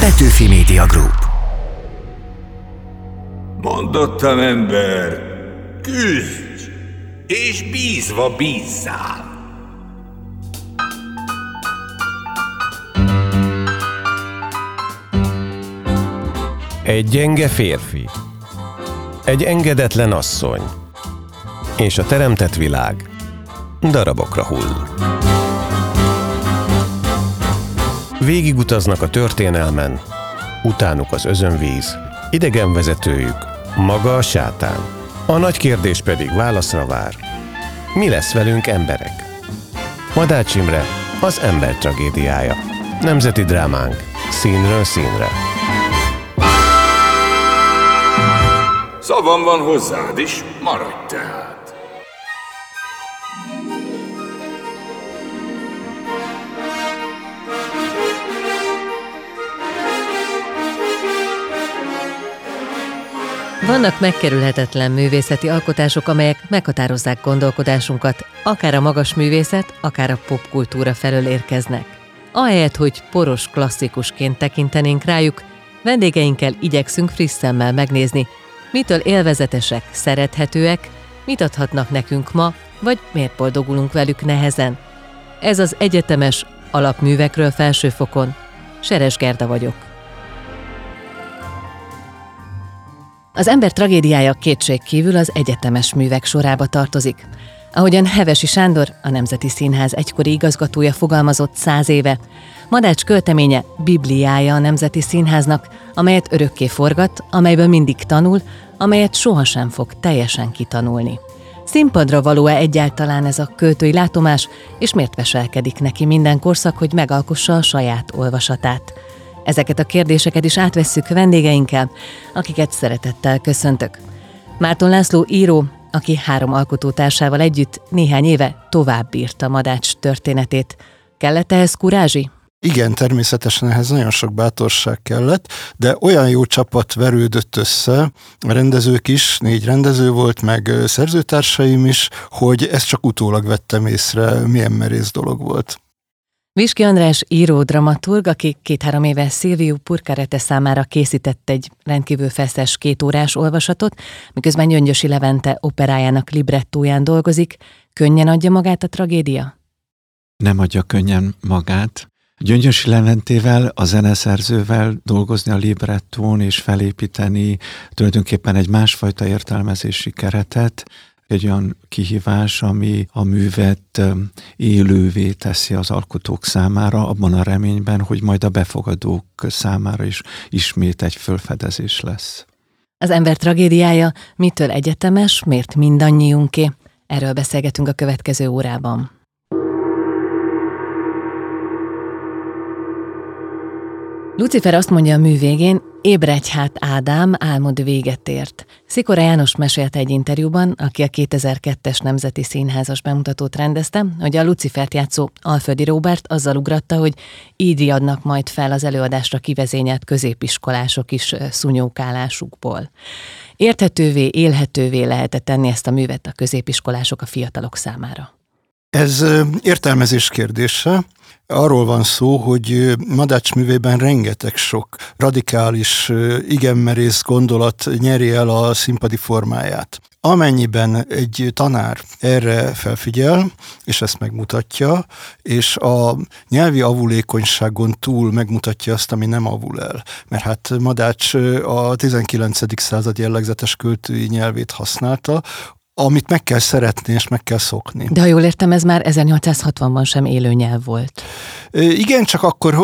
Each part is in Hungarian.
Petőfi Media Group. Mondottam ember, küzdj, és bízva bízzál. Egy gyenge férfi. Egy engedetlen asszony. És a teremtett világ darabokra hull. Végigutaznak a történelmen, utánuk az özönvíz, idegenvezetőjük, maga a sátán. A nagy kérdés pedig válaszra vár. Mi lesz velünk emberek? Madács Imre, az ember tragédiája. Nemzeti drámánk, színről színre. Szavam van hozzád is, maradj tehát. Vannak megkerülhetetlen művészeti alkotások, amelyek meghatározzák gondolkodásunkat, akár a magas művészet, akár a popkultúra felől érkeznek. Ahelyett, hogy poros klasszikusként tekintenénk rájuk, vendégeinkkel igyekszünk friss szemmel megnézni, mitől élvezetesek, szerethetőek, mit adhatnak nekünk ma, vagy miért boldogulunk velük nehezen. Ez az egyetemes alapművekről felsőfokon. Seres Gerda vagyok. Az ember tragédiája kétség kívül az egyetemes művek sorába tartozik. Ahogyan Hevesi Sándor, a Nemzeti Színház egykori igazgatója fogalmazott száz éve, Madács költeménye Bibliája a Nemzeti Színháznak, amelyet örökké forgat, amelyből mindig tanul, amelyet sohasem fog teljesen kitanulni. Színpadra való-e egyáltalán ez a költői látomás, és miért veselkedik neki minden korszak, hogy megalkossa a saját olvasatát? Ezeket a kérdéseket is átvesszük vendégeinkkel, akiket szeretettel köszöntök. Márton László író, aki három alkotótársával együtt néhány éve tovább bírta Madács történetét. Kellett ehhez kurázsi? Igen, természetesen ehhez nagyon sok bátorság kellett, de olyan jó csapat verődött össze, a rendezők is, négy rendező volt, meg szerzőtársaim is, hogy ezt csak utólag vettem észre, milyen merész dolog volt. Viski András író dramaturg, aki két-három éve Szilviu Purkarete számára készített egy rendkívül feszes kétórás olvasatot, miközben Gyöngyösi Levente operájának librettóján dolgozik, könnyen adja magát a tragédia? Nem adja könnyen magát. Gyöngyösi Leventével, a zeneszerzővel dolgozni a librettón és felépíteni tulajdonképpen egy másfajta értelmezési keretet, egy olyan kihívás, ami a művet élővé teszi az alkotók számára, abban a reményben, hogy majd a befogadók számára is ismét egy fölfedezés lesz. Az ember tragédiája mitől egyetemes, miért mindannyiunké? Erről beszélgetünk a következő órában. Lucifer azt mondja a mű végén, Ébredj hát Ádám, álmod véget ért. Szikora János mesélte egy interjúban, aki a 2002-es Nemzeti Színházas bemutatót rendezte, hogy a Lucifert játszó Alföldi Róbert azzal ugratta, hogy így adnak majd fel az előadásra kivezényelt középiskolások is szunyókálásukból. Érthetővé, élhetővé lehetett tenni ezt a művet a középiskolások a fiatalok számára. Ez értelmezés kérdése. Arról van szó, hogy Madács művében rengeteg sok radikális, igen merész gondolat nyeri el a színpadi formáját. Amennyiben egy tanár erre felfigyel, és ezt megmutatja, és a nyelvi avulékonyságon túl megmutatja azt, ami nem avul el. Mert hát Madács a 19. század jellegzetes költői nyelvét használta, amit meg kell szeretni és meg kell szokni. De ha jól értem, ez már 1860-ban sem élő nyelv volt. Igen, csak akkor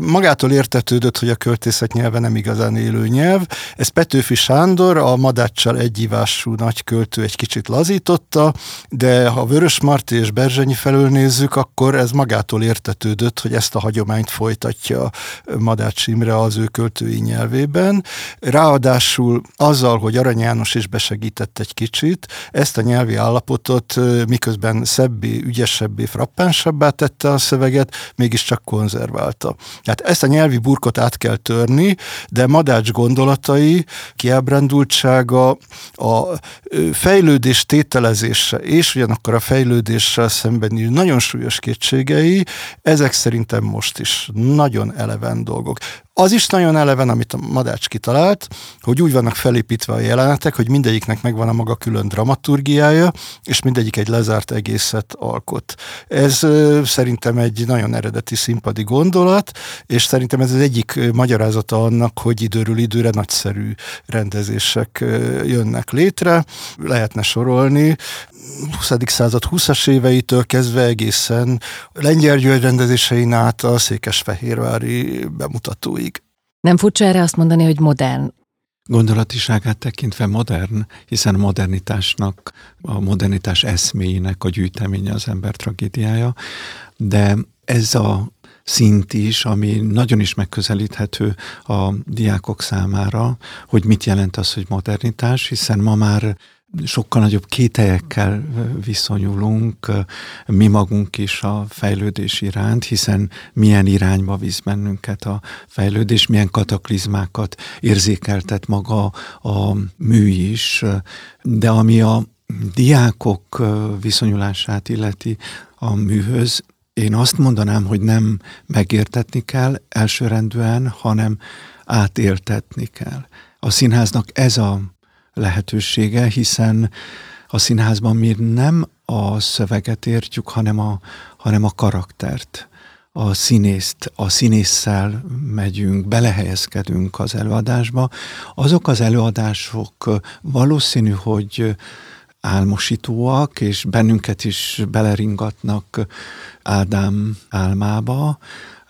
magától értetődött, hogy a költészet nyelve nem igazán élő nyelv. Ez Petőfi Sándor, a Madáccsal egyívású nagy költő egy kicsit lazította, de ha Vörös Marti és Berzsenyi felől nézzük, akkor ez magától értetődött, hogy ezt a hagyományt folytatja Madács Imre az ő költői nyelvében. Ráadásul azzal, hogy Arany János is besegített egy kicsit, ezt a nyelvi állapotot miközben szebbé, ügyesebbé, frappánsabbá tette a szöveget, mégiscsak konzerválta. Tehát ezt a nyelvi burkot át kell törni, de Madács gondolatai, kiábrándultsága, a fejlődés tételezése és ugyanakkor a fejlődéssel szembeni nagyon súlyos kétségei, ezek szerintem most is nagyon eleven dolgok Az is nagyon eleven, amit a Madács kitalált, hogy úgy vannak felépítve a jelenetek, hogy mindegyiknek megvan a maga külön dramaturgiája, és mindegyik egy lezárt egészet alkot. Ez szerintem egy nagyon eredeti színpadi gondolat, és szerintem ez az egyik magyarázata annak, hogy időről időre nagyszerű rendezések jönnek létre. Lehetne sorolni, 20. század 20-as éveitől kezdve egészen Lengyel György rendezésein át a Székesfehérvári bemutatóig. Nem furcsa erre azt mondani, hogy modern gondolatiságát tekintve modern, hiszen a modernitásnak, a modernitás eszméinek a gyűjteménye az ember tragédiája, de ez a szint is, ami nagyon is megközelíthető a diákok számára, hogy mit jelent az, hogy modernitás, hiszen ma már sokkal nagyobb kételyekkel viszonyulunk mi magunk is a fejlődés iránt, hiszen milyen irányba visz bennünket a fejlődés, milyen kataklizmákat érzékeltet maga a mű is, de ami a diákok viszonyulását illeti a műhöz, én azt mondanám, hogy nem megértetni kell elsőrendűen, hanem átéltetni kell. A színháznak ez a lehetősége, hiszen a színházban mi nem a szöveget értjük, hanem a, hanem a karaktert a színészt, a színésszel megyünk, belehelyezkedünk az előadásba. Azok az előadások valószínű, hogy álmosítóak, és bennünket is beleringatnak Ádám álmába,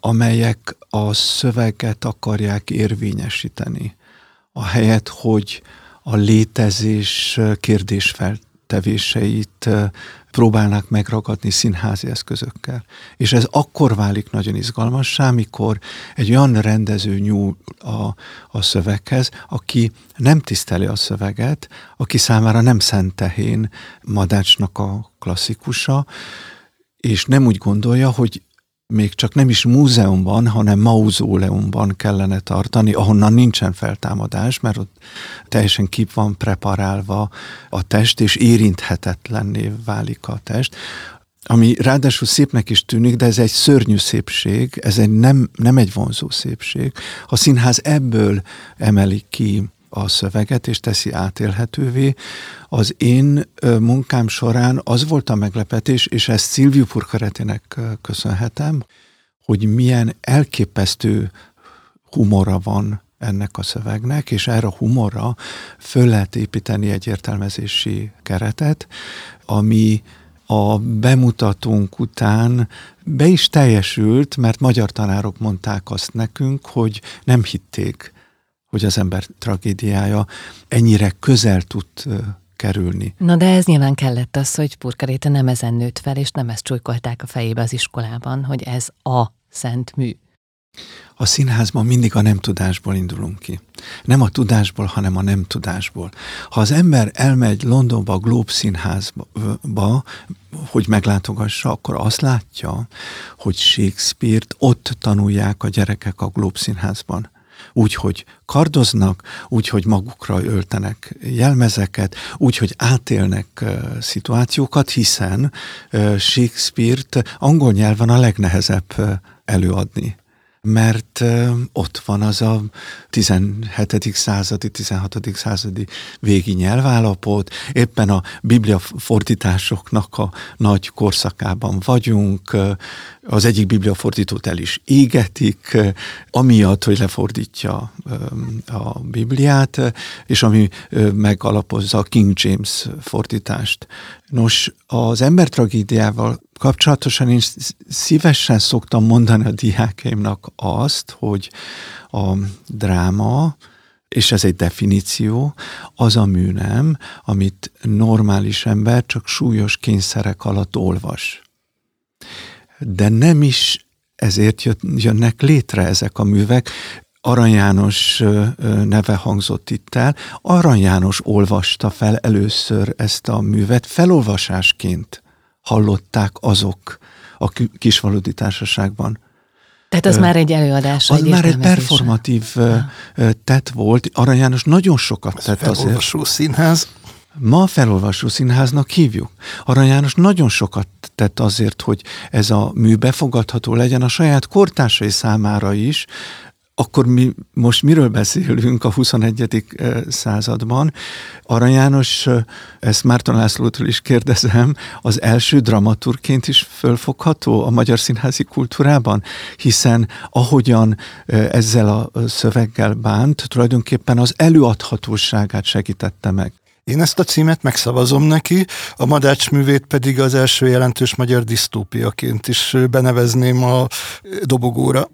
amelyek a szöveget akarják érvényesíteni. A helyet, hogy a létezés kérdésfeltevéseit próbálnak megragadni színházi eszközökkel. És ez akkor válik nagyon izgalmassá, mikor egy olyan rendező nyúl a, a szöveghez, aki nem tiszteli a szöveget, aki számára nem Szentehén Madácsnak a klasszikusa, és nem úgy gondolja, hogy még csak nem is múzeumban, hanem mauzóleumban kellene tartani, ahonnan nincsen feltámadás, mert ott teljesen kip van preparálva a test, és érinthetetlenné válik a test ami ráadásul szépnek is tűnik, de ez egy szörnyű szépség, ez egy nem, nem egy vonzó szépség. A színház ebből emeli ki a szöveget, és teszi átélhetővé. Az én munkám során az volt a meglepetés, és ezt Szilviu Purkaretének köszönhetem, hogy milyen elképesztő humora van ennek a szövegnek, és erre a humorra föl lehet építeni egy értelmezési keretet, ami a bemutatónk után be is teljesült, mert magyar tanárok mondták azt nekünk, hogy nem hitték, hogy az ember tragédiája ennyire közel tud kerülni. Na de ez nyilván kellett az, hogy Purkaréte nem ezen nőtt fel, és nem ezt csújkolták a fejébe az iskolában, hogy ez a szent mű. A színházban mindig a nem tudásból indulunk ki. Nem a tudásból, hanem a nem tudásból. Ha az ember elmegy Londonba, a Globe színházba, hogy meglátogassa, akkor azt látja, hogy Shakespeare-t ott tanulják a gyerekek a Globe színházban úgy, hogy kardoznak, úgy, hogy magukra öltenek jelmezeket, úgy, hogy átélnek szituációkat, hiszen Shakespeare-t angol nyelven a legnehezebb előadni mert ott van az a 17. századi, 16. századi végi nyelvállapot, éppen a biblia fordításoknak a nagy korszakában vagyunk, az egyik biblia fordítót el is égetik, amiatt, hogy lefordítja a Bibliát, és ami megalapozza a King James fordítást. Nos, az ember tragédiával kapcsolatosan én szívesen szoktam mondani a diákeimnak azt, hogy a dráma, és ez egy definíció, az a műnem, amit normális ember csak súlyos kényszerek alatt olvas. De nem is ezért jönnek létre ezek a művek. Arany János neve hangzott itt el. Arany János olvasta fel először ezt a művet felolvasásként hallották azok a kisvaludi társaságban. Tehát az Ö, már egy előadás. Az egy már egy performatív ja. tett volt. Arany János nagyon sokat Ez tett felolvasó azért. színház. Ma felolvasó színháznak hívjuk. Arany János nagyon sokat tett azért, hogy ez a mű befogadható legyen a saját kortársai számára is, akkor mi most miről beszélünk a 21. században? Arra János, ezt Márton Lászlótól is kérdezem, az első dramaturként is fölfogható a magyar színházi kultúrában? Hiszen ahogyan ezzel a szöveggel bánt, tulajdonképpen az előadhatóságát segítette meg. Én ezt a címet megszavazom neki, a Madács művét pedig az első jelentős magyar disztópiaként is benevezném a dobogóra.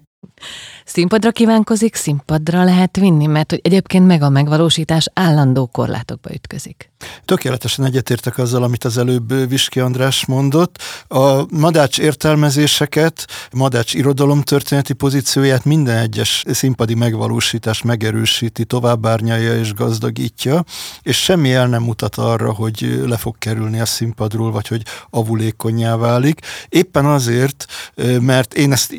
Színpadra kívánkozik, színpadra lehet vinni, mert hogy egyébként meg a megvalósítás állandó korlátokba ütközik. Tökéletesen egyetértek azzal, amit az előbb Viski András mondott. A Madács értelmezéseket, Madács irodalomtörténeti pozícióját minden egyes színpadi megvalósítás megerősíti, továbbárnyalja és gazdagítja, és semmi el nem mutat arra, hogy le fog kerülni a színpadról, vagy hogy avulékonyá válik. Éppen azért, mert én ezt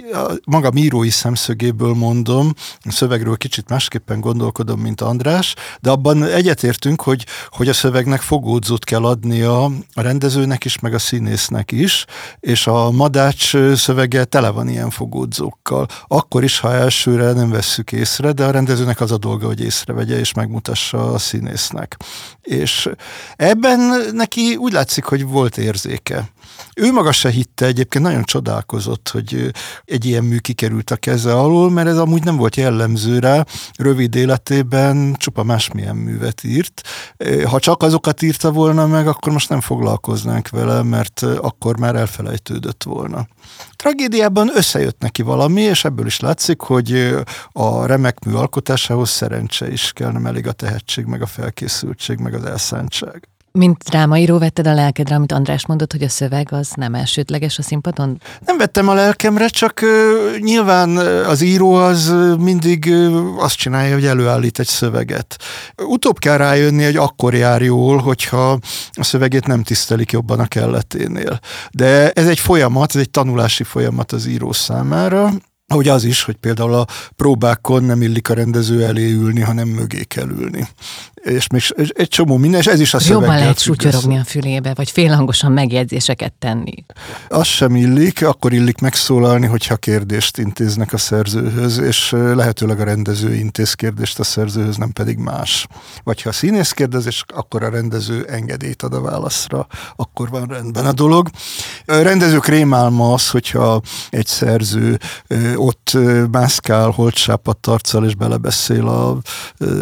maga írói szemszögéből mondom, a szövegről kicsit másképpen gondolkodom, mint András, de abban egyetértünk, hogy, hogy a szövegnek fogódzót kell adnia a rendezőnek is, meg a színésznek is, és a Madács szövege tele van ilyen fogódzókkal. Akkor is, ha elsőre nem vesszük észre, de a rendezőnek az a dolga, hogy észrevegye és megmutassa a színésznek. És ebben neki úgy látszik, hogy volt érzéke. Ő maga se hitte egyébként, nagyon csodálkozott, hogy egy ilyen mű kikerült a keze alól, mert ez amúgy nem volt jellemző rá. Rövid életében csupa másmilyen művet írt. Ha csak azokat írta volna meg, akkor most nem foglalkoznánk vele, mert akkor már elfelejtődött volna. Tragédiában összejött neki valami, és ebből is látszik, hogy a remek mű alkotásához szerencse is kell, nem elég a tehetség, meg a felkészültség, meg az elszántság. Mint drámaíró vetted a lelkedre, amit András mondott, hogy a szöveg az nem elsődleges a színpadon? Nem vettem a lelkemre, csak nyilván az író az mindig azt csinálja, hogy előállít egy szöveget. Utóbb kell rájönni, hogy akkor jár jól, hogyha a szövegét nem tisztelik jobban a kelleténél. De ez egy folyamat, ez egy tanulási folyamat az író számára, ahogy az is, hogy például a próbákon nem illik a rendező elé ülni, hanem mögé kell ülni és még egy csomó minden, és ez is a szöveggel Jobban lehet sutyorogni a fülébe, vagy félhangosan megjegyzéseket tenni. Az sem illik, akkor illik megszólalni, hogyha kérdést intéznek a szerzőhöz, és lehetőleg a rendező intéz kérdést a szerzőhöz, nem pedig más. Vagy ha a színész kérdez, és akkor a rendező engedélyt ad a válaszra, akkor van rendben a dolog. A rendezők rémálma az, hogyha egy szerző ott mászkál, holtsápat arccal, és belebeszél a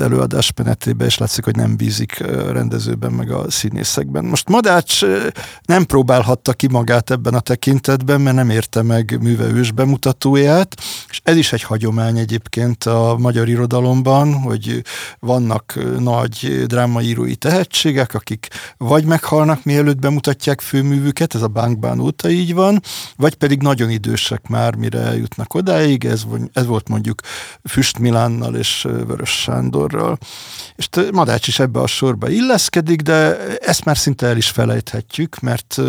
előadás menetébe, és látszik, hogy nem bízik rendezőben, meg a színészekben. Most Madács nem próbálhatta ki magát ebben a tekintetben, mert nem érte meg műve ős bemutatóját, és ez is egy hagyomány egyébként a magyar irodalomban, hogy vannak nagy drámaírói tehetségek, akik vagy meghalnak, mielőtt bemutatják főművüket, ez a Bánkbán óta így van, vagy pedig nagyon idősek már, mire eljutnak odáig, ez, ez volt mondjuk Füst Milánnal és Vörös Sándorral. És Madács is ebbe a sorba illeszkedik, de ezt már szinte el is felejthetjük, mert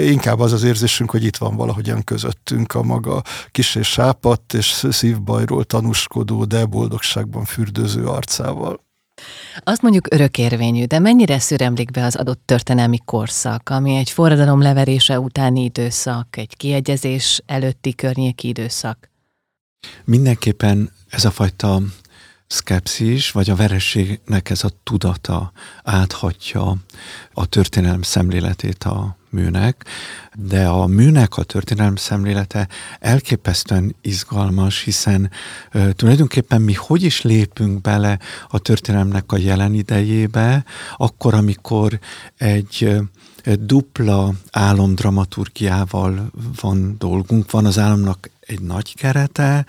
inkább az az érzésünk, hogy itt van valahogyan közöttünk a maga kis és sápadt és szívbajról tanúskodó, de boldogságban fürdőző arcával. Azt mondjuk örökérvényű, de mennyire szüremlik be az adott történelmi korszak, ami egy forradalom leverése utáni időszak, egy kiegyezés előtti környéki időszak? Mindenképpen ez a fajta szkepszis, vagy a verességnek ez a tudata áthatja a történelem szemléletét a műnek, de a műnek a történelem szemlélete elképesztően izgalmas, hiszen uh, tulajdonképpen mi hogy is lépünk bele a történelemnek a jelen idejébe, akkor, amikor egy dupla álomdramaturgiával van dolgunk. Van az álomnak egy nagy kerete,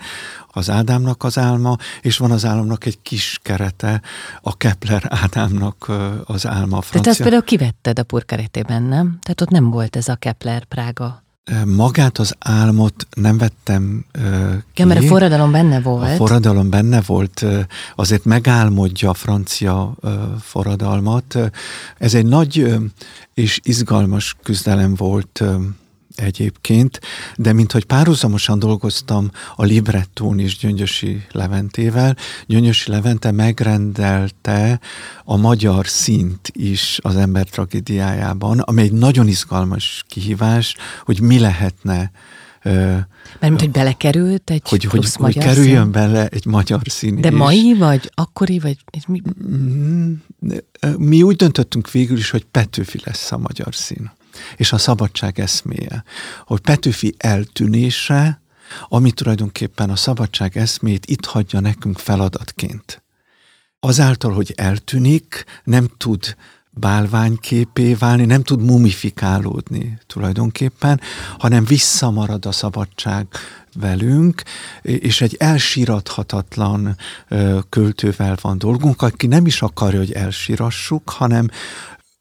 az Ádámnak az álma, és van az álomnak egy kis kerete, a Kepler Ádámnak az álma. Francia... Tehát ezt például kivetted a purkeretében, nem? Tehát ott nem volt ez a Kepler Prága. Magát az álmot nem vettem ki. mert a forradalom benne volt. A forradalom benne volt, azért megálmodja a francia forradalmat. Ez egy nagy és izgalmas küzdelem volt egyébként, de minthogy párhuzamosan dolgoztam a librettón is Gyöngyösi Leventével, Gyöngyösi Levente megrendelte a magyar szint is az ember tragédiájában, ami egy nagyon izgalmas kihívás, hogy mi lehetne Mert mint hogy belekerült egy hogy, hogy, hogy magyar kerüljön szín? bele egy magyar szín De is. mai, vagy akkori, vagy mi? Mm, Mi úgy döntöttünk végül is, hogy Petőfi lesz a magyar szín. És a szabadság eszméje. Hogy Petőfi eltűnése, ami tulajdonképpen a szabadság eszmét itt hagyja nekünk feladatként. Azáltal, hogy eltűnik, nem tud bálványképé válni, nem tud mumifikálódni tulajdonképpen, hanem visszamarad a szabadság velünk, és egy elsírathatatlan ö, költővel van dolgunk, aki nem is akarja, hogy elsírassuk, hanem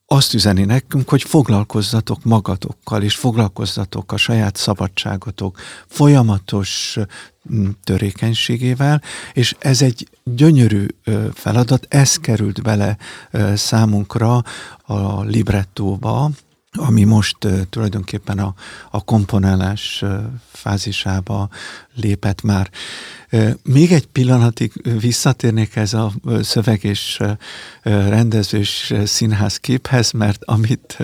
azt üzeni nekünk, hogy foglalkozzatok magatokkal, és foglalkozzatok a saját szabadságotok folyamatos mm, törékenységével, és ez egy gyönyörű feladat, ez került bele számunkra a librettóba, ami most uh, tulajdonképpen a, a komponálás uh, fázisába lépett már. Uh, még egy pillanatig visszatérnék ez a szöveg és rendezős színház képhez, mert amit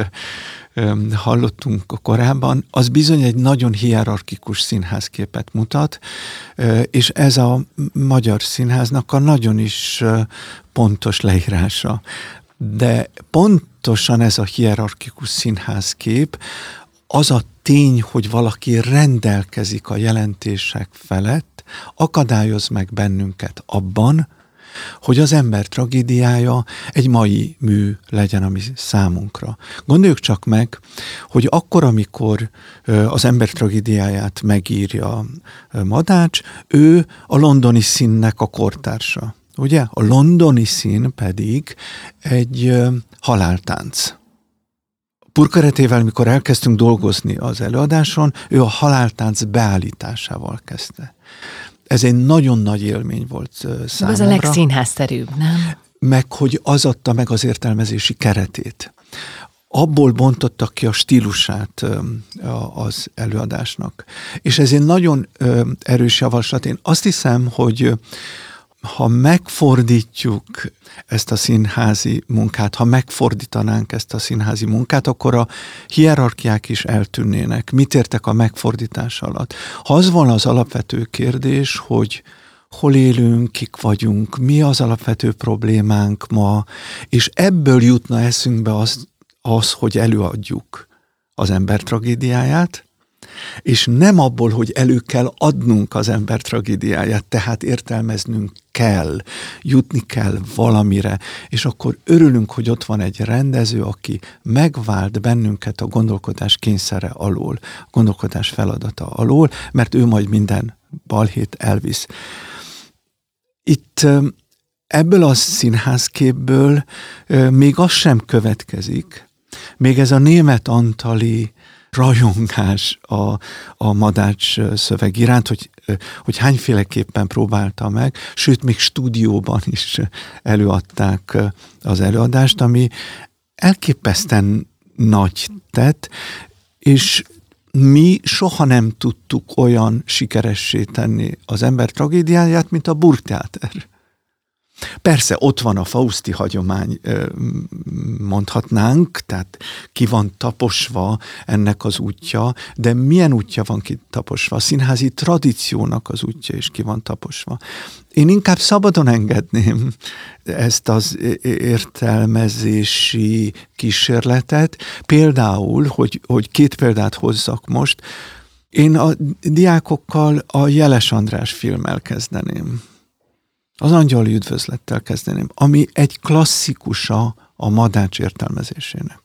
um, hallottunk korábban, az bizony egy nagyon hierarchikus színházképet mutat, és ez a magyar színháznak a nagyon is pontos leírása. De pontosan ez a hierarchikus színházkép, az a tény, hogy valaki rendelkezik a jelentések felett, akadályoz meg bennünket abban, hogy az ember tragédiája egy mai mű legyen a mi számunkra. Gondoljuk csak meg, hogy akkor, amikor az ember tragédiáját megírja Madács, ő a londoni színnek a kortársa. Ugye? A londoni szín pedig egy haláltánc. Purkaretével, mikor elkezdtünk dolgozni az előadáson, ő a haláltánc beállításával kezdte. Ez egy nagyon nagy élmény volt számomra. Ez a legszínházszerűbb, nem? Meg, hogy az adta meg az értelmezési keretét. Abból bontottak ki a stílusát az előadásnak. És ez egy nagyon erős javaslat. Én azt hiszem, hogy ha megfordítjuk ezt a színházi munkát, ha megfordítanánk ezt a színházi munkát, akkor a hierarchiák is eltűnnének. Mit értek a megfordítás alatt? Ha az volna az alapvető kérdés, hogy hol élünk, kik vagyunk, mi az alapvető problémánk ma, és ebből jutna eszünkbe az, az hogy előadjuk az ember tragédiáját, és nem abból, hogy elő kell adnunk az ember tragédiáját, tehát értelmeznünk kell, jutni kell valamire, és akkor örülünk, hogy ott van egy rendező, aki megvált bennünket a gondolkodás kényszere alól, a gondolkodás feladata alól, mert ő majd minden balhét elvisz. Itt ebből a színházképből még az sem következik, még ez a német antali rajongás a, a madács szöveg iránt, hogy, hogy hányféleképpen próbálta meg, sőt, még stúdióban is előadták az előadást, ami elképesztően nagy tett, és mi soha nem tudtuk olyan sikeressé tenni az ember tragédiáját, mint a burgteáter. Persze ott van a Fausti hagyomány, mondhatnánk, tehát ki van taposva ennek az útja, de milyen útja van ki taposva? A színházi tradíciónak az útja is ki van taposva. Én inkább szabadon engedném ezt az értelmezési kísérletet. Például, hogy, hogy két példát hozzak most, én a diákokkal a Jeles András filmmel kezdeném. Az angyali üdvözlettel kezdeném, ami egy klasszikusa a madács értelmezésének.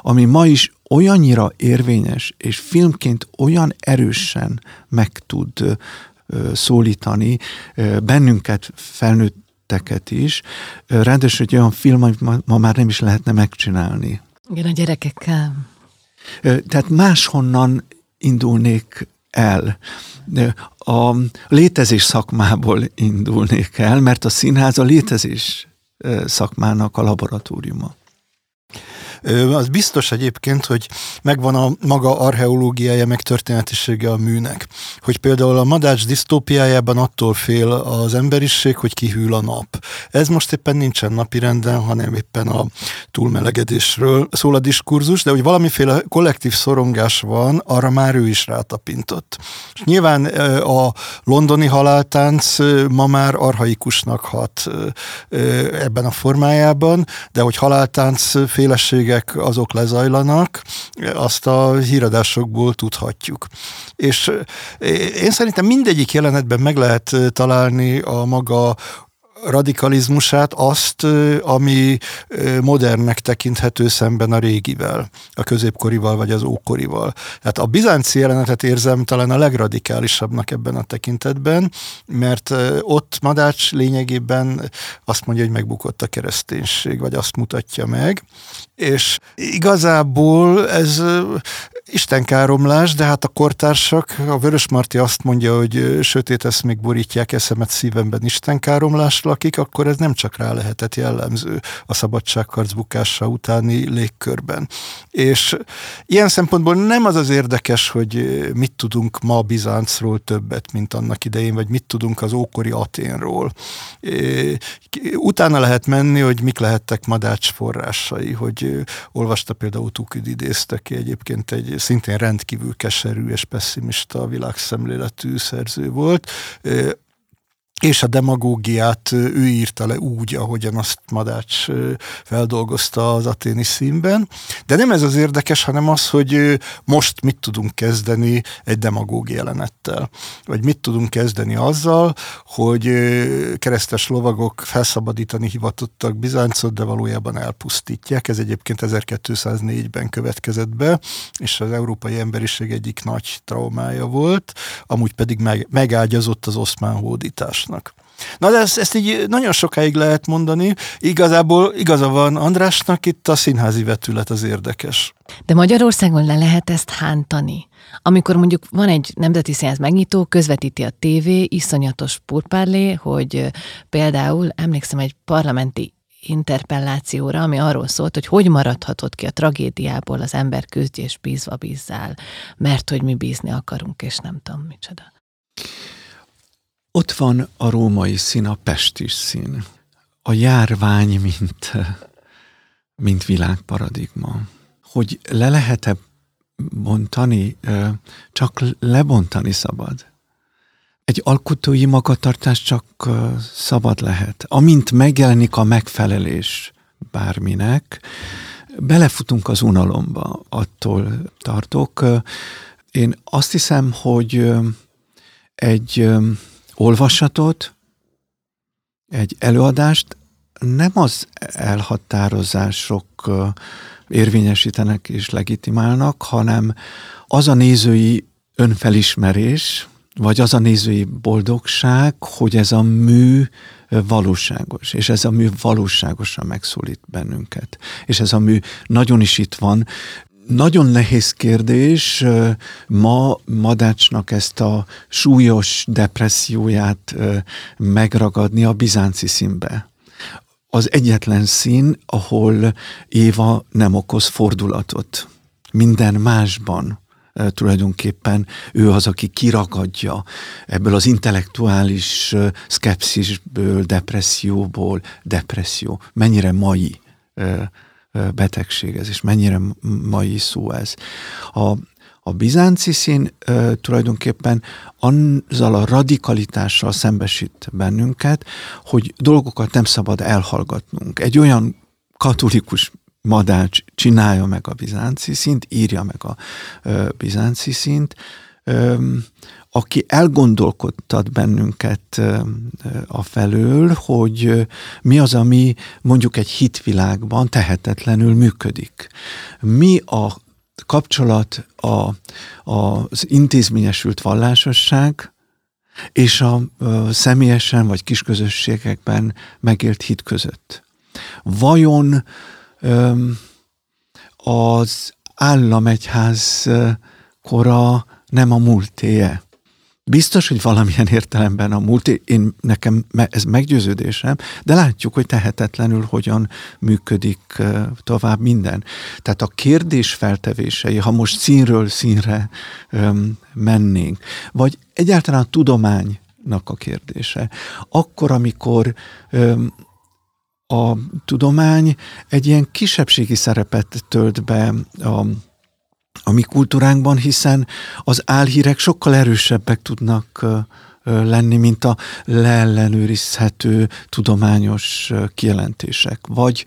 Ami ma is olyannyira érvényes, és filmként olyan erősen meg tud szólítani bennünket, felnőtteket is. Ráadásul egy olyan film, amit ma, ma már nem is lehetne megcsinálni. Igen, a gyerekekkel. Tehát máshonnan indulnék el. A létezés szakmából indulnék el, mert a színház a létezés szakmának a laboratóriuma. Az biztos egyébként, hogy megvan a maga archeológiája, meg történetisége a műnek. Hogy például a Madács disztópiájában attól fél az emberiség, hogy kihűl a nap. Ez most éppen nincsen napirenden, hanem éppen a túlmelegedésről szól a diskurzus, de hogy valamiféle kollektív szorongás van, arra már ő is rátapintott. És nyilván a londoni haláltánc ma már arhaikusnak hat ebben a formájában, de hogy haláltánc félességek azok lezajlanak, azt a híradásokból tudhatjuk. És én szerintem mindegyik jelenetben meg lehet találni a maga radikalizmusát, azt, ami modernnek tekinthető szemben a régivel, a középkorival vagy az ókorival. Tehát a bizánci jelenetet érzem talán a legradikálisabbnak ebben a tekintetben, mert ott Madács lényegében azt mondja, hogy megbukott a kereszténység, vagy azt mutatja meg, és igazából ez istenkáromlás, de hát a kortársak, a Vörös Marti azt mondja, hogy sötét eszmék borítják eszemet szívemben istenkáromlás lakik, akkor ez nem csak rá lehetett jellemző a szabadságharc bukása utáni légkörben. És ilyen szempontból nem az az érdekes, hogy mit tudunk ma Bizáncról többet, mint annak idején, vagy mit tudunk az ókori Aténról. Utána lehet menni, hogy mik lehettek Madács forrásai, hogy olvasta például idézte ki egyébként egy szintén rendkívül keserű és pessimista világszemléletű szerző volt, és a demagógiát ő írta le úgy, ahogyan azt Madács feldolgozta az aténi színben. De nem ez az érdekes, hanem az, hogy most mit tudunk kezdeni egy demagóg jelenettel. Vagy mit tudunk kezdeni azzal, hogy keresztes lovagok felszabadítani hivatottak Bizáncot, de valójában elpusztítják. Ez egyébként 1204-ben következett be, és az európai emberiség egyik nagy traumája volt, amúgy pedig meg, megágyazott az oszmán hódítás Andrásnak. Na de ezt, ezt így nagyon sokáig lehet mondani. Igazából igaza van Andrásnak, itt a színházi vetület az érdekes. De Magyarországon le lehet ezt hántani? Amikor mondjuk van egy nemzeti színház megnyitó, közvetíti a tévé, iszonyatos purpárlé, hogy például emlékszem egy parlamenti interpellációra, ami arról szólt, hogy hogy maradhatott ki a tragédiából az ember küzdj bízva bízzál, mert hogy mi bízni akarunk, és nem tudom micsoda. Ott van a római szín, a pestis szín. A járvány, mint, mint világparadigma. Hogy le lehet-e bontani, csak lebontani szabad. Egy alkotói magatartás csak szabad lehet. Amint megjelenik a megfelelés bárminek, belefutunk az unalomba, attól tartok. Én azt hiszem, hogy egy olvasatot, egy előadást nem az elhatározások érvényesítenek és legitimálnak, hanem az a nézői önfelismerés, vagy az a nézői boldogság, hogy ez a mű valóságos, és ez a mű valóságosan megszólít bennünket. És ez a mű nagyon is itt van, nagyon nehéz kérdés ma Madácsnak ezt a súlyos depresszióját megragadni a bizánci színbe. Az egyetlen szín, ahol Éva nem okoz fordulatot. Minden másban tulajdonképpen ő az, aki kiragadja ebből az intellektuális szkepszisből, depresszióból, depresszió. Mennyire mai betegség ez, és mennyire mai szó ez. A, a bizánci szín ö, tulajdonképpen azzal a radikalitással szembesít bennünket, hogy dolgokat nem szabad elhallgatnunk. Egy olyan katolikus madács csinálja meg a bizánci szint, írja meg a ö, bizánci szint, ö, aki elgondolkodtat bennünket a felől, hogy mi az, ami mondjuk egy hitvilágban tehetetlenül működik. Mi a kapcsolat a, az intézményesült vallásosság és a, személyesen vagy kisközösségekben megélt hit között. Vajon az államegyház kora nem a múltéje? Biztos, hogy valamilyen értelemben a múlt, én nekem ez meggyőződésem, de látjuk, hogy tehetetlenül hogyan működik tovább minden. Tehát a kérdés feltevései, ha most színről színre öm, mennénk, vagy egyáltalán a tudománynak a kérdése, akkor, amikor öm, a tudomány egy ilyen kisebbségi szerepet tölt be a a mi kultúránkban, hiszen az álhírek sokkal erősebbek tudnak lenni, mint a leellenőrizhető tudományos kijelentések. Vagy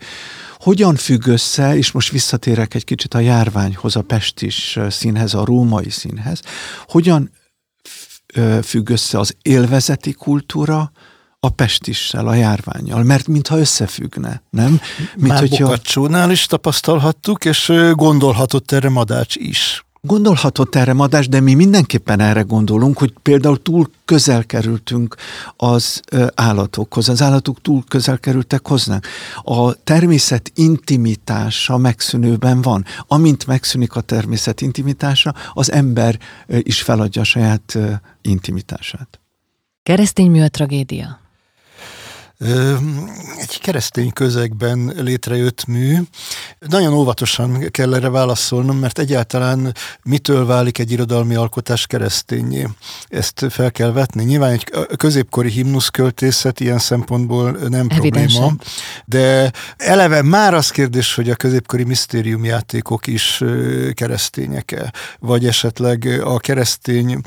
hogyan függ össze, és most visszatérek egy kicsit a járványhoz, a pestis színhez, a római színhez, hogyan függ össze az élvezeti kultúra a pestissel, a járványjal, mert mintha összefüggne, nem? Mint, Már hogyha... Bokacsónál is tapasztalhattuk, és gondolhatott erre Madács is. Gondolhatott erre Madás, de mi mindenképpen erre gondolunk, hogy például túl közel kerültünk az állatokhoz, az állatok túl közel kerültek hozzánk. A természet intimitása megszűnőben van. Amint megszűnik a természet intimitása, az ember is feladja a saját intimitását. Keresztény mű a tragédia? Egy keresztény közegben létrejött mű. Nagyon óvatosan kell erre válaszolnom, mert egyáltalán mitől válik egy irodalmi alkotás keresztényé. Ezt fel kell vetni. Nyilván egy középkori himnuszköltészet ilyen szempontból nem Evidensen. probléma, de eleve már az kérdés, hogy a középkori misztériumjátékok is keresztények-e, vagy esetleg a keresztény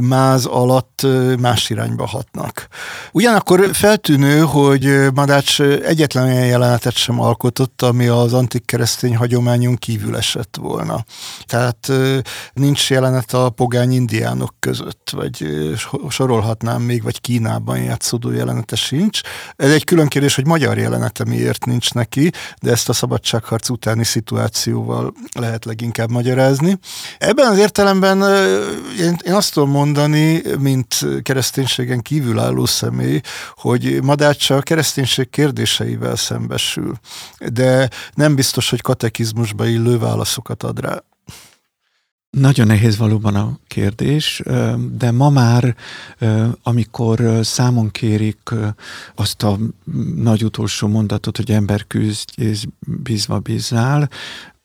máz alatt más irányba hatnak. Ugyanakkor feltűnő, hogy hogy Madács egyetlen olyan jelenetet sem alkotott, ami az antik keresztény hagyományon kívül esett volna. Tehát nincs jelenet a pogány indiánok között, vagy sorolhatnám még, vagy Kínában játszódó jelenete sincs. Ez egy külön kérdés, hogy magyar jelenete miért nincs neki, de ezt a szabadságharc utáni szituációval lehet leginkább magyarázni. Ebben az értelemben én azt tudom mondani, mint kereszténységen kívülálló személy, hogy Madács a kereszténység kérdéseivel szembesül, de nem biztos, hogy katekizmusba illő válaszokat ad rá. Nagyon nehéz valóban a kérdés, de ma már, amikor számon kérik azt a nagy utolsó mondatot, hogy ember küzd és bízva bíznál,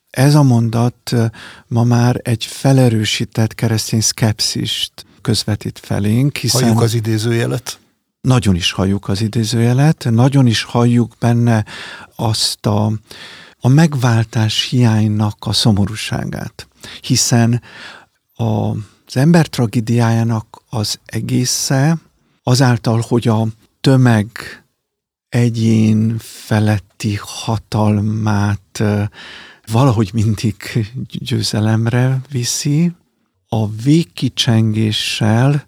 ez a mondat ma már egy felerősített keresztény szkepszist közvetít felénk, hiszen... Halljuk az idézőjelet nagyon is halljuk az idézőjelet, nagyon is halljuk benne azt a, a megváltás hiánynak a szomorúságát. Hiszen a, az ember tragédiájának az egésze azáltal, hogy a tömeg egyén feletti hatalmát valahogy mindig győzelemre viszi, a végkicsengéssel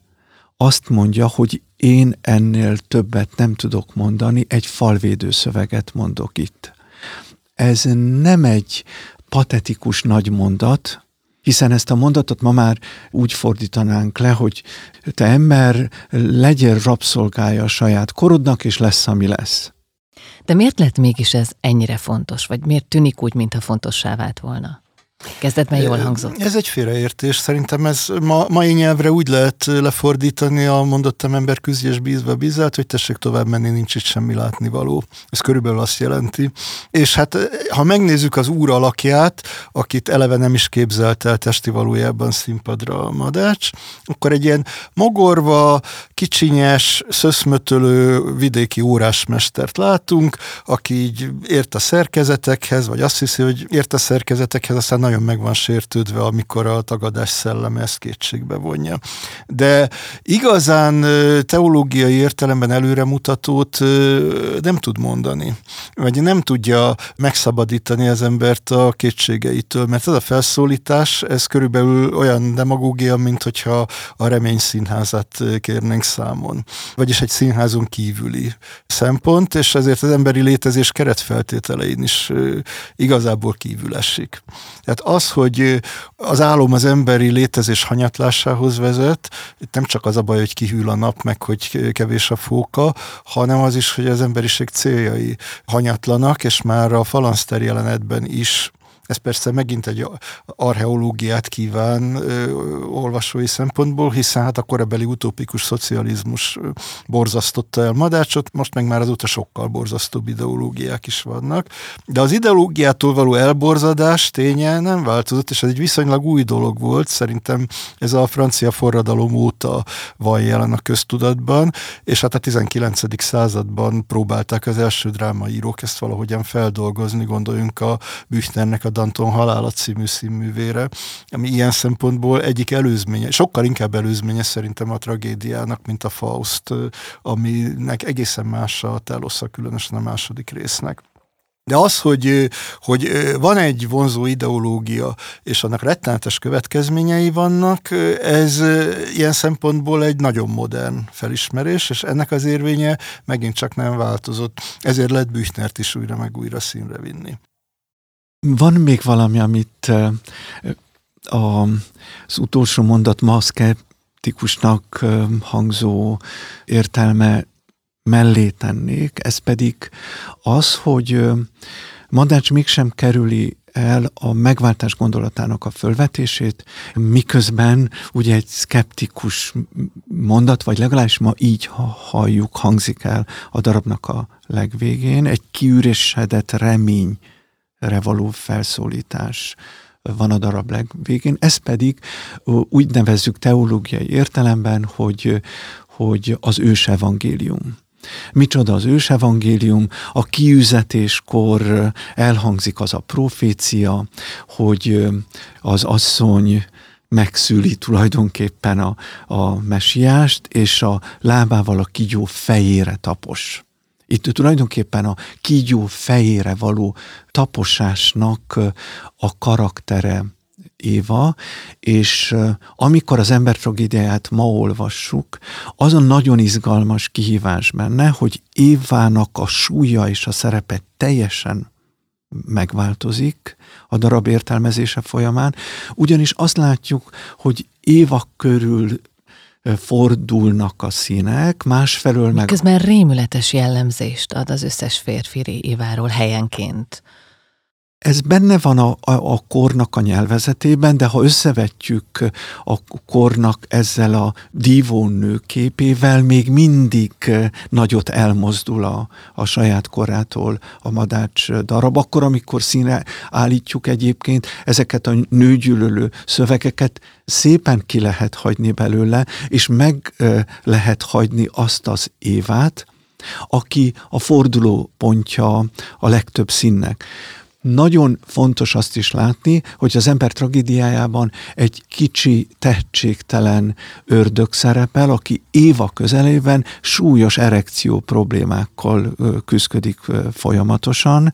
azt mondja, hogy én ennél többet nem tudok mondani, egy falvédő szöveget mondok itt. Ez nem egy patetikus nagy mondat, hiszen ezt a mondatot ma már úgy fordítanánk le, hogy te ember, legyél rabszolgája a saját korodnak, és lesz, ami lesz. De miért lett mégis ez ennyire fontos, vagy miért tűnik úgy, mintha fontossá vált volna? Kezdetben jól hangzott. Ez egy félreértés. Szerintem ez ma, mai nyelvre úgy lehet lefordítani a mondottam ember küzdés bízva bízát, hogy tessék tovább menni, nincs itt semmi látnivaló. Ez körülbelül azt jelenti. És hát ha megnézzük az úr alakját, akit eleve nem is képzelt el testi valójában színpadra a madács, akkor egy ilyen mogorva, kicsinyes, szöszmötölő vidéki órásmestert látunk, aki így ért a szerkezetekhez, vagy azt hiszi, hogy ért a szerkezetekhez, aztán nagyon meg van sértődve, amikor a tagadás szelleme ezt kétségbe vonja. De igazán teológiai értelemben előremutatót nem tud mondani, vagy nem tudja megszabadítani az embert a kétségeitől, mert ez a felszólítás, ez körülbelül olyan demagógia, mint hogyha a remény színházat kérnénk számon. Vagyis egy színházon kívüli szempont, és ezért az emberi létezés keretfeltételein is igazából kívül esik. Tehát tehát az, hogy az álom az emberi létezés hanyatlásához vezet, itt nem csak az a baj, hogy kihűl a nap, meg hogy kevés a fóka, hanem az is, hogy az emberiség céljai hanyatlanak, és már a falanszter jelenetben is Ez persze megint egy archeológiát kíván ö, olvasói szempontból, hiszen hát a korabeli utópikus szocializmus borzasztotta el Madácsot, most meg már azóta sokkal borzasztóbb ideológiák is vannak. De az ideológiától való elborzadás ténye nem változott, és ez egy viszonylag új dolog volt. Szerintem ez a francia forradalom óta van jelen a köztudatban, és hát a 19. században próbálták az első drámaírók ezt valahogyan feldolgozni, gondoljunk a Büchnernek a Danton halálat című színművére, ami ilyen szempontból egyik előzménye, sokkal inkább előzménye szerintem a tragédiának, mint a Faust, aminek egészen más a telosza, különösen a második résznek. De az, hogy, hogy van egy vonzó ideológia, és annak rettenetes következményei vannak, ez ilyen szempontból egy nagyon modern felismerés, és ennek az érvénye megint csak nem változott. Ezért lett Büchnert is újra meg újra színre vinni. Van még valami, amit az utolsó mondat ma szkeptikusnak hangzó értelme mellé tennék, ez pedig az, hogy Madács mégsem kerüli el a megváltás gondolatának a fölvetését, miközben ugye egy szkeptikus mondat, vagy legalábbis ma így halljuk, hangzik el a darabnak a legvégén, egy kiüresedett reményre való felszólítás van a darab legvégén. Ez pedig úgy nevezzük teológiai értelemben, hogy, hogy az ős evangélium. Micsoda az ősevangélium, a kiüzetéskor elhangzik az a profécia, hogy az asszony megszüli tulajdonképpen a, a mesiást, és a lábával a kígyó fejére tapos. Itt tulajdonképpen a kígyó fejére való taposásnak a karaktere Éva, és amikor az ember tragédiáját ma olvassuk, azon nagyon izgalmas kihívás benne, hogy Évának a súlya és a szerepe teljesen megváltozik a darab értelmezése folyamán, ugyanis azt látjuk, hogy Éva körül fordulnak a színek, másfelől meg... Közben rémületes jellemzést ad az összes férfi Éváról helyenként. Ez benne van a, a, a kornak a nyelvezetében, de ha összevetjük a kornak ezzel a dívónő képével, még mindig nagyot elmozdul a, a saját korától a madács darab. Akkor, amikor színe állítjuk egyébként ezeket a nőgyűlölő szövegeket, szépen ki lehet hagyni belőle, és meg lehet hagyni azt az évát, aki a forduló pontja a legtöbb színnek. Nagyon fontos azt is látni, hogy az ember tragédiájában egy kicsi, tehetségtelen ördög szerepel, aki Éva közelében súlyos erekció problémákkal küzdik folyamatosan.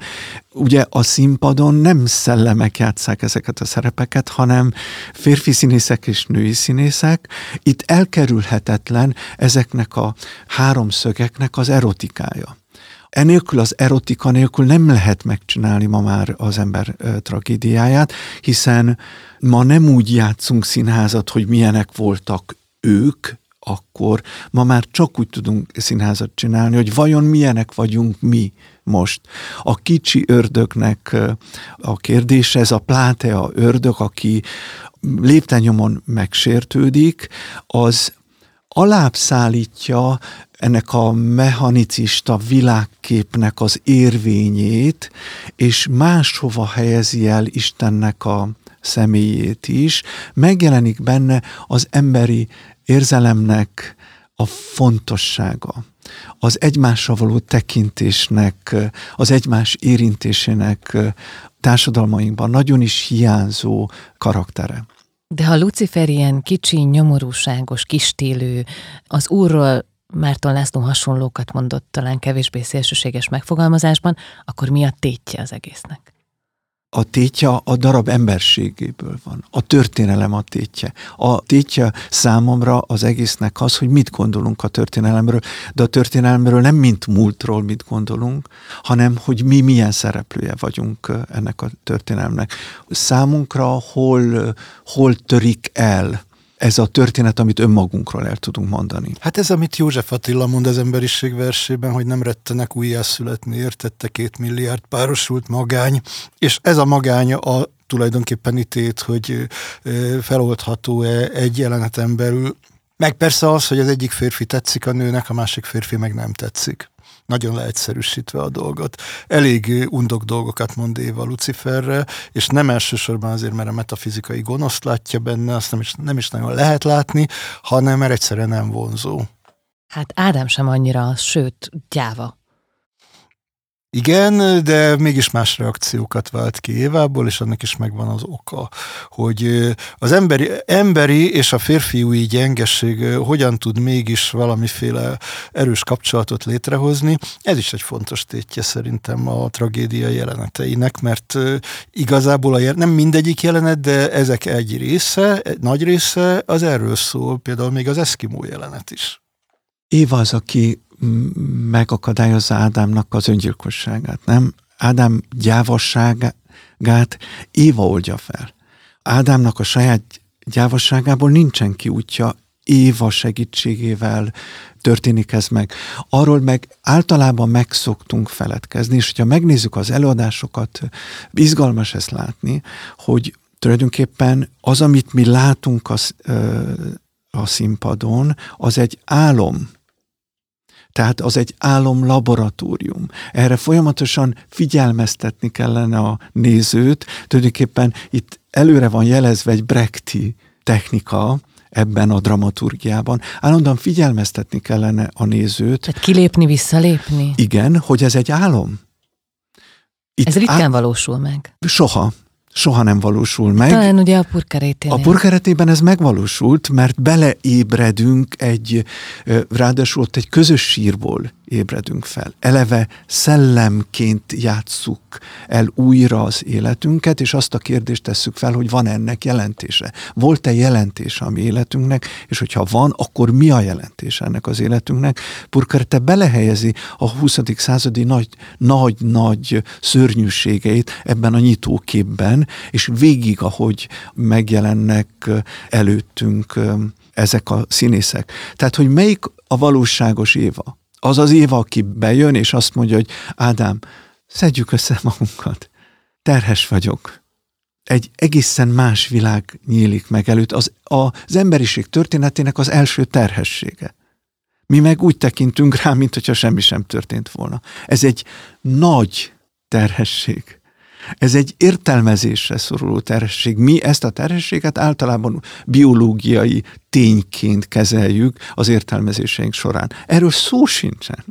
Ugye a színpadon nem szellemek játszák ezeket a szerepeket, hanem férfi színészek és női színészek. Itt elkerülhetetlen ezeknek a háromszögeknek az erotikája enélkül az erotika nélkül nem lehet megcsinálni ma már az ember tragédiáját, hiszen ma nem úgy játszunk színházat, hogy milyenek voltak ők, akkor ma már csak úgy tudunk színházat csinálni, hogy vajon milyenek vagyunk mi most. A kicsi ördögnek a kérdése, ez a plátea ördög, aki léptenyomon megsértődik, az alábbszállítja ennek a mechanicista világképnek az érvényét, és máshova helyezi el Istennek a személyét is, megjelenik benne az emberi érzelemnek a fontossága, az egymásra való tekintésnek, az egymás érintésének társadalmainkban nagyon is hiányzó karaktere. De ha Lucifer ilyen kicsi, nyomorúságos, kistélő, az úrról Márton László hasonlókat mondott talán kevésbé szélsőséges megfogalmazásban, akkor mi a tétje az egésznek? A tétje a darab emberségéből van. A történelem a tétje. A tétje számomra az egésznek az, hogy mit gondolunk a történelemről, de a történelemről nem mint múltról mit gondolunk, hanem hogy mi milyen szereplője vagyunk ennek a történelemnek. Számunkra hol, hol törik el ez a történet, amit önmagunkról el tudunk mondani. Hát ez, amit József Attila mond az emberiség versében, hogy nem rettenek újjászületni, értette két milliárd párosult magány, és ez a magány a tulajdonképpen itét, hogy feloldható-e egy jeleneten belül. Meg persze az, hogy az egyik férfi tetszik a nőnek, a másik férfi meg nem tetszik nagyon leegyszerűsítve a dolgot. Elég undok dolgokat mond Éva Luciferre, és nem elsősorban azért, mert a metafizikai gonoszt látja benne, azt nem is, nem is nagyon lehet látni, hanem mert egyszerűen nem vonzó. Hát Ádám sem annyira, sőt, gyáva. Igen, de mégis más reakciókat vált ki Évából, és annak is megvan az oka, hogy az emberi, emberi és a férfiúi gyengesség hogyan tud mégis valamiféle erős kapcsolatot létrehozni. Ez is egy fontos tétje szerintem a tragédia jeleneteinek, mert igazából a jel- nem mindegyik jelenet, de ezek egy része, egy nagy része az erről szól, például még az Eszkimó jelenet is. Éva az, aki megakadályozza Ádámnak az öngyilkosságát, nem? Ádám gyávasságát Éva oldja fel. Ádámnak a saját gyávasságából nincsen kiútja, Éva segítségével történik ez meg. Arról meg általában megszoktunk feledkezni, és hogyha megnézzük az előadásokat, izgalmas ezt látni, hogy tulajdonképpen az, amit mi látunk a, a színpadon, az egy álom, tehát az egy álom laboratórium. Erre folyamatosan figyelmeztetni kellene a nézőt. Tulajdonképpen itt előre van jelezve egy brekti technika, ebben a dramaturgiában. Állandóan figyelmeztetni kellene a nézőt. Tehát kilépni, visszalépni? Igen, hogy ez egy álom. Itt ez ritkán á... valósul meg. Soha soha nem valósul meg. Talán ugye a purkerétén. A purkeretében ez megvalósult, mert beleébredünk egy, ráadásul ott egy közös sírból ébredünk fel. Eleve szellemként játsszuk el újra az életünket, és azt a kérdést tesszük fel, hogy van ennek jelentése. Volt-e jelentése a mi életünknek, és hogyha van, akkor mi a jelentése ennek az életünknek? Purkerete belehelyezi a 20. századi nagy, nagy, nagy szörnyűségeit ebben a nyitóképben, és végig, ahogy megjelennek előttünk ezek a színészek. Tehát, hogy melyik a valóságos Éva? Az az Éva, aki bejön, és azt mondja, hogy Ádám, szedjük össze magunkat. Terhes vagyok. Egy egészen más világ nyílik meg előtt. Az, az emberiség történetének az első terhessége. Mi meg úgy tekintünk rá, mint hogyha semmi sem történt volna. Ez egy nagy terhesség. Ez egy értelmezésre szoruló terhesség. Mi ezt a terhességet általában biológiai tényként kezeljük az értelmezéseink során. Erről szó sincsen.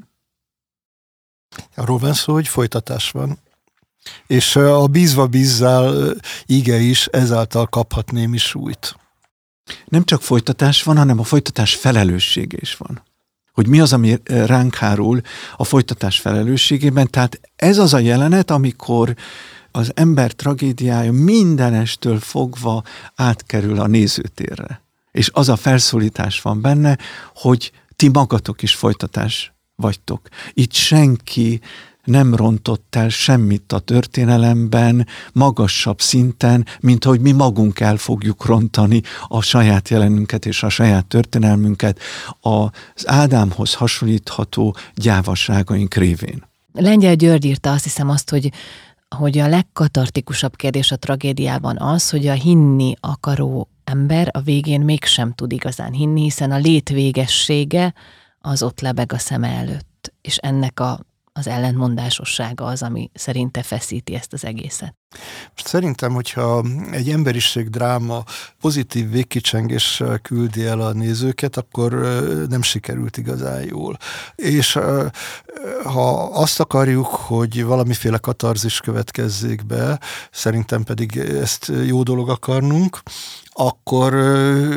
Arról van szó, hogy folytatás van. És a bízva bízzál ige is ezáltal kaphat némi súlyt. Nem csak folytatás van, hanem a folytatás felelőssége is van hogy mi az, ami ránk hárul a folytatás felelősségében. Tehát ez az a jelenet, amikor az ember tragédiája mindenestől fogva átkerül a nézőtérre. És az a felszólítás van benne, hogy ti magatok is folytatás vagytok. Itt senki nem rontott el semmit a történelemben magasabb szinten, mint hogy mi magunk el fogjuk rontani a saját jelenünket és a saját történelmünket az Ádámhoz hasonlítható gyávaságaink révén. Lengyel György írta azt hiszem azt, hogy hogy a legkatartikusabb kérdés a tragédiában az, hogy a hinni akaró ember a végén mégsem tud igazán hinni, hiszen a létvégessége az ott lebeg a szeme előtt, és ennek a, az ellentmondásossága az, ami szerinte feszíti ezt az egészet. Most szerintem, hogyha egy emberiség dráma pozitív végkicsengéssel küldi el a nézőket, akkor nem sikerült igazán jól. És ha azt akarjuk, hogy valamiféle katarzis következzék be, szerintem pedig ezt jó dolog akarnunk, akkor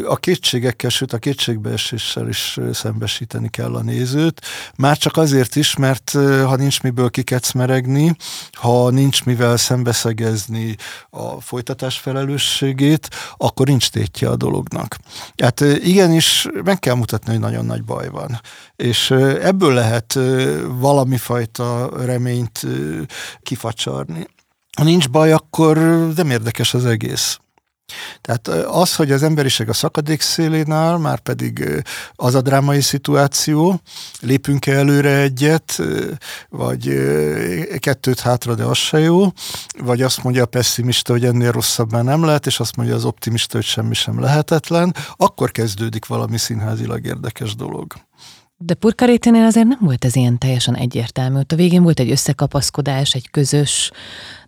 a kétségekkel, sőt a kétségbeeséssel is szembesíteni kell a nézőt. Már csak azért is, mert ha nincs miből kikecmeregni, ha nincs mivel szembeszegezni a folytatás felelősségét, akkor nincs tétje a dolognak. Hát igenis meg kell mutatni, hogy nagyon nagy baj van. És ebből lehet valami fajta reményt kifacsarni. Ha nincs baj, akkor nem érdekes az egész. Tehát az, hogy az emberiség a szakadék szélén áll, már pedig az a drámai szituáció, lépünk-e előre egyet, vagy kettőt hátra, de az se jó, vagy azt mondja a pessimista, hogy ennél rosszabb már nem lehet, és azt mondja az optimista, hogy semmi sem lehetetlen, akkor kezdődik valami színházilag érdekes dolog. De Purkaréténél azért nem volt ez ilyen teljesen egyértelmű. Ott a végén volt egy összekapaszkodás, egy közös,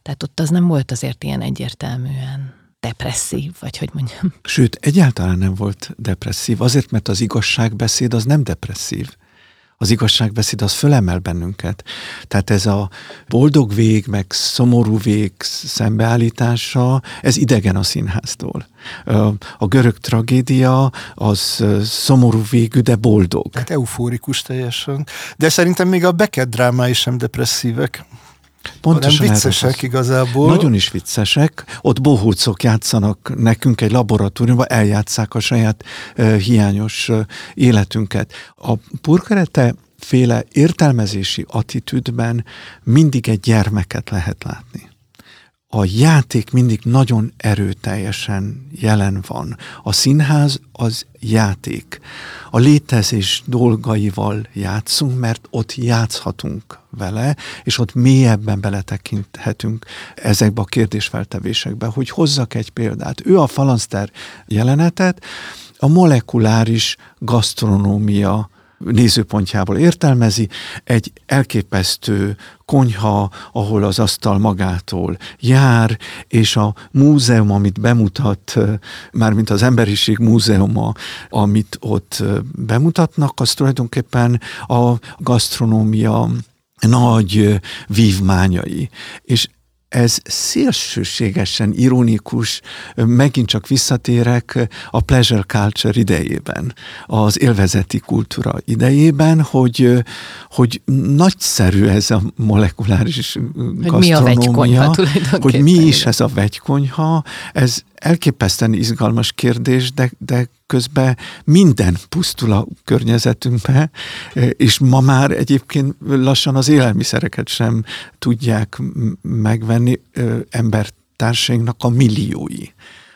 tehát ott az nem volt azért ilyen egyértelműen depresszív, vagy hogy mondjam. Sőt, egyáltalán nem volt depresszív, azért, mert az igazságbeszéd az nem depresszív. Az igazságbeszéd az fölemel bennünket. Tehát ez a boldog vég, meg szomorú vég szembeállítása, ez idegen a színháztól. A görög tragédia az szomorú végű, de boldog. Tehát eufórikus teljesen. De szerintem még a Beckett drámái sem depresszívek. Pontosan nem viccesek igazából. Nagyon is viccesek. Ott bohócok játszanak nekünk egy laboratóriumban, eljátszák a saját uh, hiányos uh, életünket. A purkerete féle értelmezési attitűdben mindig egy gyermeket lehet látni a játék mindig nagyon erőteljesen jelen van. A színház az játék. A létezés dolgaival játszunk, mert ott játszhatunk vele, és ott mélyebben beletekinthetünk ezekbe a kérdésfeltevésekbe. Hogy hozzak egy példát. Ő a falanszter jelenetet a molekuláris gasztronómia nézőpontjából értelmezi, egy elképesztő konyha, ahol az asztal magától jár, és a múzeum, amit bemutat, mármint az emberiség múzeuma, amit ott bemutatnak, az tulajdonképpen a gasztronómia nagy vívmányai. És ez szélsőségesen ironikus, megint csak visszatérek a pleasure culture idejében, az élvezeti kultúra idejében, hogy, hogy nagyszerű ez a molekuláris hogy mi a hogy mi is ez a vegykonyha, ez elképesztően izgalmas kérdés, de, de közben minden pusztul a környezetünkbe, és ma már egyébként lassan az élelmiszereket sem tudják megvenni embertársainknak a milliói.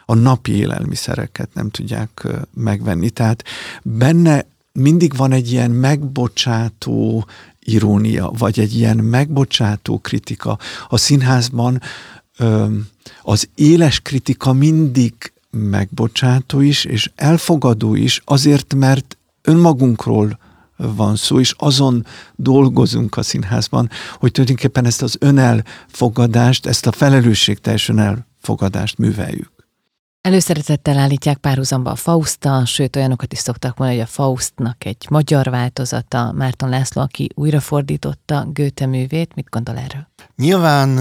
A napi élelmiszereket nem tudják megvenni. Tehát benne mindig van egy ilyen megbocsátó irónia, vagy egy ilyen megbocsátó kritika. A színházban az éles kritika mindig megbocsátó is, és elfogadó is, azért, mert önmagunkról van szó, és azon dolgozunk a színházban, hogy tulajdonképpen ezt az önelfogadást, ezt a felelősségteljes önelfogadást műveljük. Előszeretettel állítják párhuzamba a Fausta, sőt olyanokat is szoktak mondani, hogy a Faustnak egy magyar változata, Márton László, aki újrafordította Göte művét. Mit gondol erről? Nyilván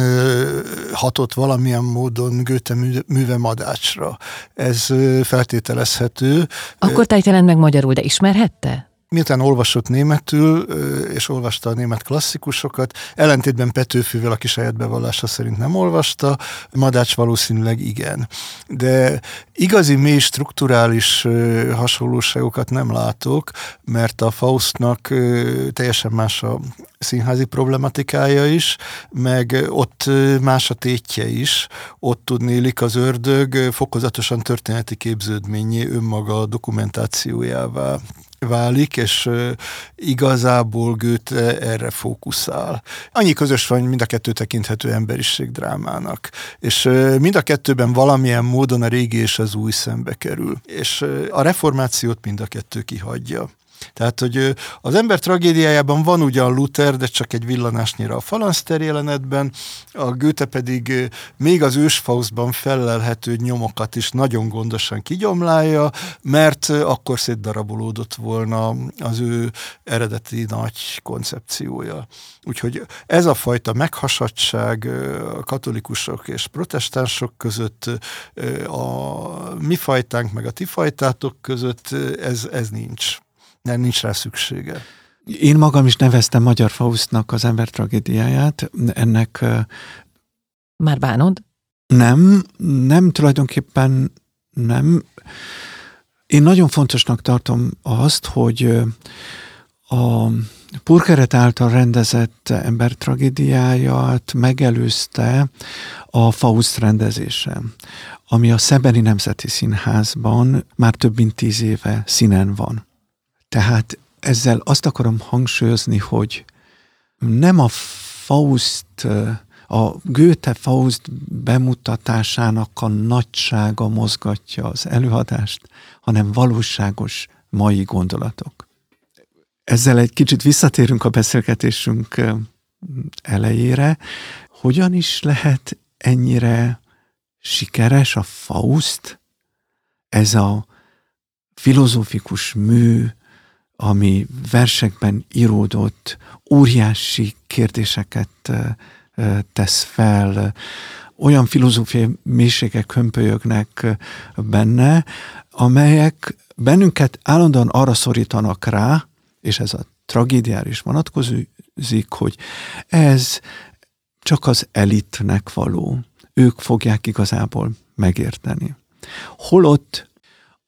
hatott valamilyen módon Göte műve madácsra. Ez feltételezhető. Akkor tájt jelent meg magyarul, de ismerhette? Miután olvasott németül, és olvasta a német klasszikusokat, ellentétben Petőfűvel, aki saját bevallása szerint nem olvasta, Madács valószínűleg igen. De igazi mély strukturális hasonlóságokat nem látok, mert a Faustnak teljesen más a színházi problematikája is, meg ott más a tétje is, ott tudnélik az ördög fokozatosan történeti képződményé önmaga dokumentációjává válik, és igazából Goethe erre fókuszál. Annyi közös van, mind a kettő tekinthető emberiség drámának, és mind a kettőben valamilyen módon a régi és az új szembe kerül, és a reformációt mind a kettő kihagyja. Tehát, hogy az ember tragédiájában van ugyan Luther, de csak egy villanásnyira a falanszter jelenetben, a Goethe pedig még az ősfauszban felelhető nyomokat is nagyon gondosan kigyomlálja, mert akkor szétdarabolódott volna az ő eredeti nagy koncepciója. Úgyhogy ez a fajta meghasadság a katolikusok és protestánsok között, a mi fajtánk meg a ti fajtátok között, ez, ez nincs nem nincs rá szüksége. Én magam is neveztem Magyar Faustnak az ember tragédiáját. Ennek... Már bánod? Nem, nem tulajdonképpen nem. Én nagyon fontosnak tartom azt, hogy a Purkeret által rendezett ember tragédiáját megelőzte a Faust rendezése, ami a Szebeni Nemzeti Színházban már több mint tíz éve színen van. Tehát ezzel azt akarom hangsúlyozni, hogy nem a Faust, a Goethe Faust bemutatásának a nagysága mozgatja az előadást, hanem valóságos mai gondolatok. Ezzel egy kicsit visszatérünk a beszélgetésünk elejére. Hogyan is lehet ennyire sikeres a Faust? Ez a filozófikus mű, ami versekben íródott, óriási kérdéseket tesz fel, olyan filozófiai mélységek hömpölyögnek benne, amelyek bennünket állandóan arra szorítanak rá, és ez a tragédiára is vonatkozik, hogy ez csak az elitnek való. Ők fogják igazából megérteni. Holott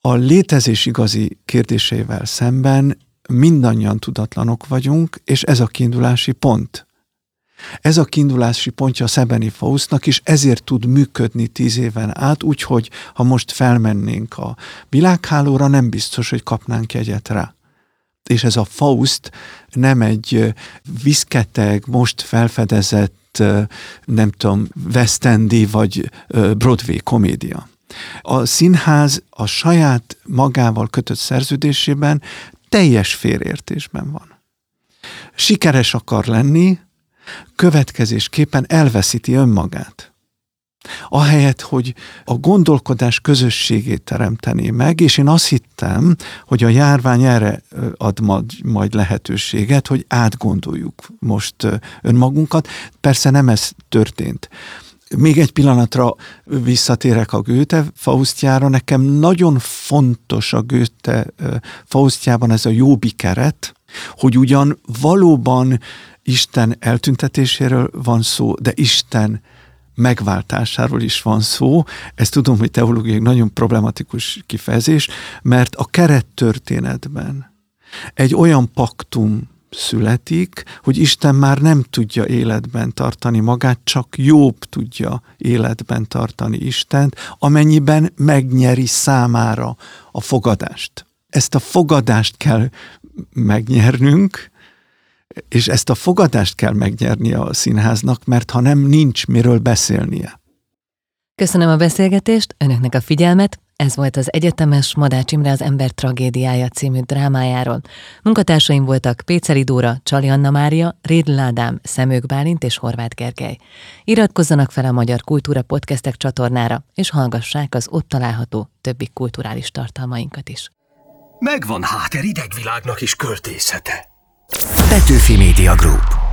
a létezés igazi kérdéseivel szemben mindannyian tudatlanok vagyunk, és ez a kiindulási pont. Ez a kiindulási pontja a Szebeni Faustnak, és ezért tud működni tíz éven át, úgyhogy ha most felmennénk a világhálóra, nem biztos, hogy kapnánk egyet rá. És ez a Faust nem egy viszketeg, most felfedezett, nem tudom, West Endi vagy Broadway komédia. A színház a saját magával kötött szerződésében teljes félértésben van. Sikeres akar lenni, következésképpen elveszíti önmagát. Ahelyett, hogy a gondolkodás közösségét teremtené meg, és én azt hittem, hogy a járvány erre ad majd lehetőséget, hogy átgondoljuk most önmagunkat. Persze nem ez történt. Még egy pillanatra visszatérek a Goethe Faustjára. Nekem nagyon fontos a Goethe Faustjában ez a jóbi keret, hogy ugyan valóban Isten eltüntetéséről van szó, de Isten megváltásáról is van szó. Ezt tudom, hogy teológiai nagyon problematikus kifejezés, mert a kerettörténetben egy olyan paktum születik, hogy Isten már nem tudja életben tartani magát, csak jobb tudja életben tartani Istent, amennyiben megnyeri számára a fogadást. Ezt a fogadást kell megnyernünk, és ezt a fogadást kell megnyernie a színháznak, mert ha nem, nincs miről beszélnie. Köszönöm a beszélgetést, önöknek a figyelmet, ez volt az egyetemes Madács Imre az ember tragédiája című drámájáról. Munkatársaim voltak Péceli Dóra, Csali Anna Mária, Rédl Ádám, Szemők Bálint és Horváth Gergely. Iratkozzanak fel a Magyar Kultúra Podcastek csatornára, és hallgassák az ott található többi kulturális tartalmainkat is. Megvan Háter idegvilágnak is költészete. Petőfi Media Group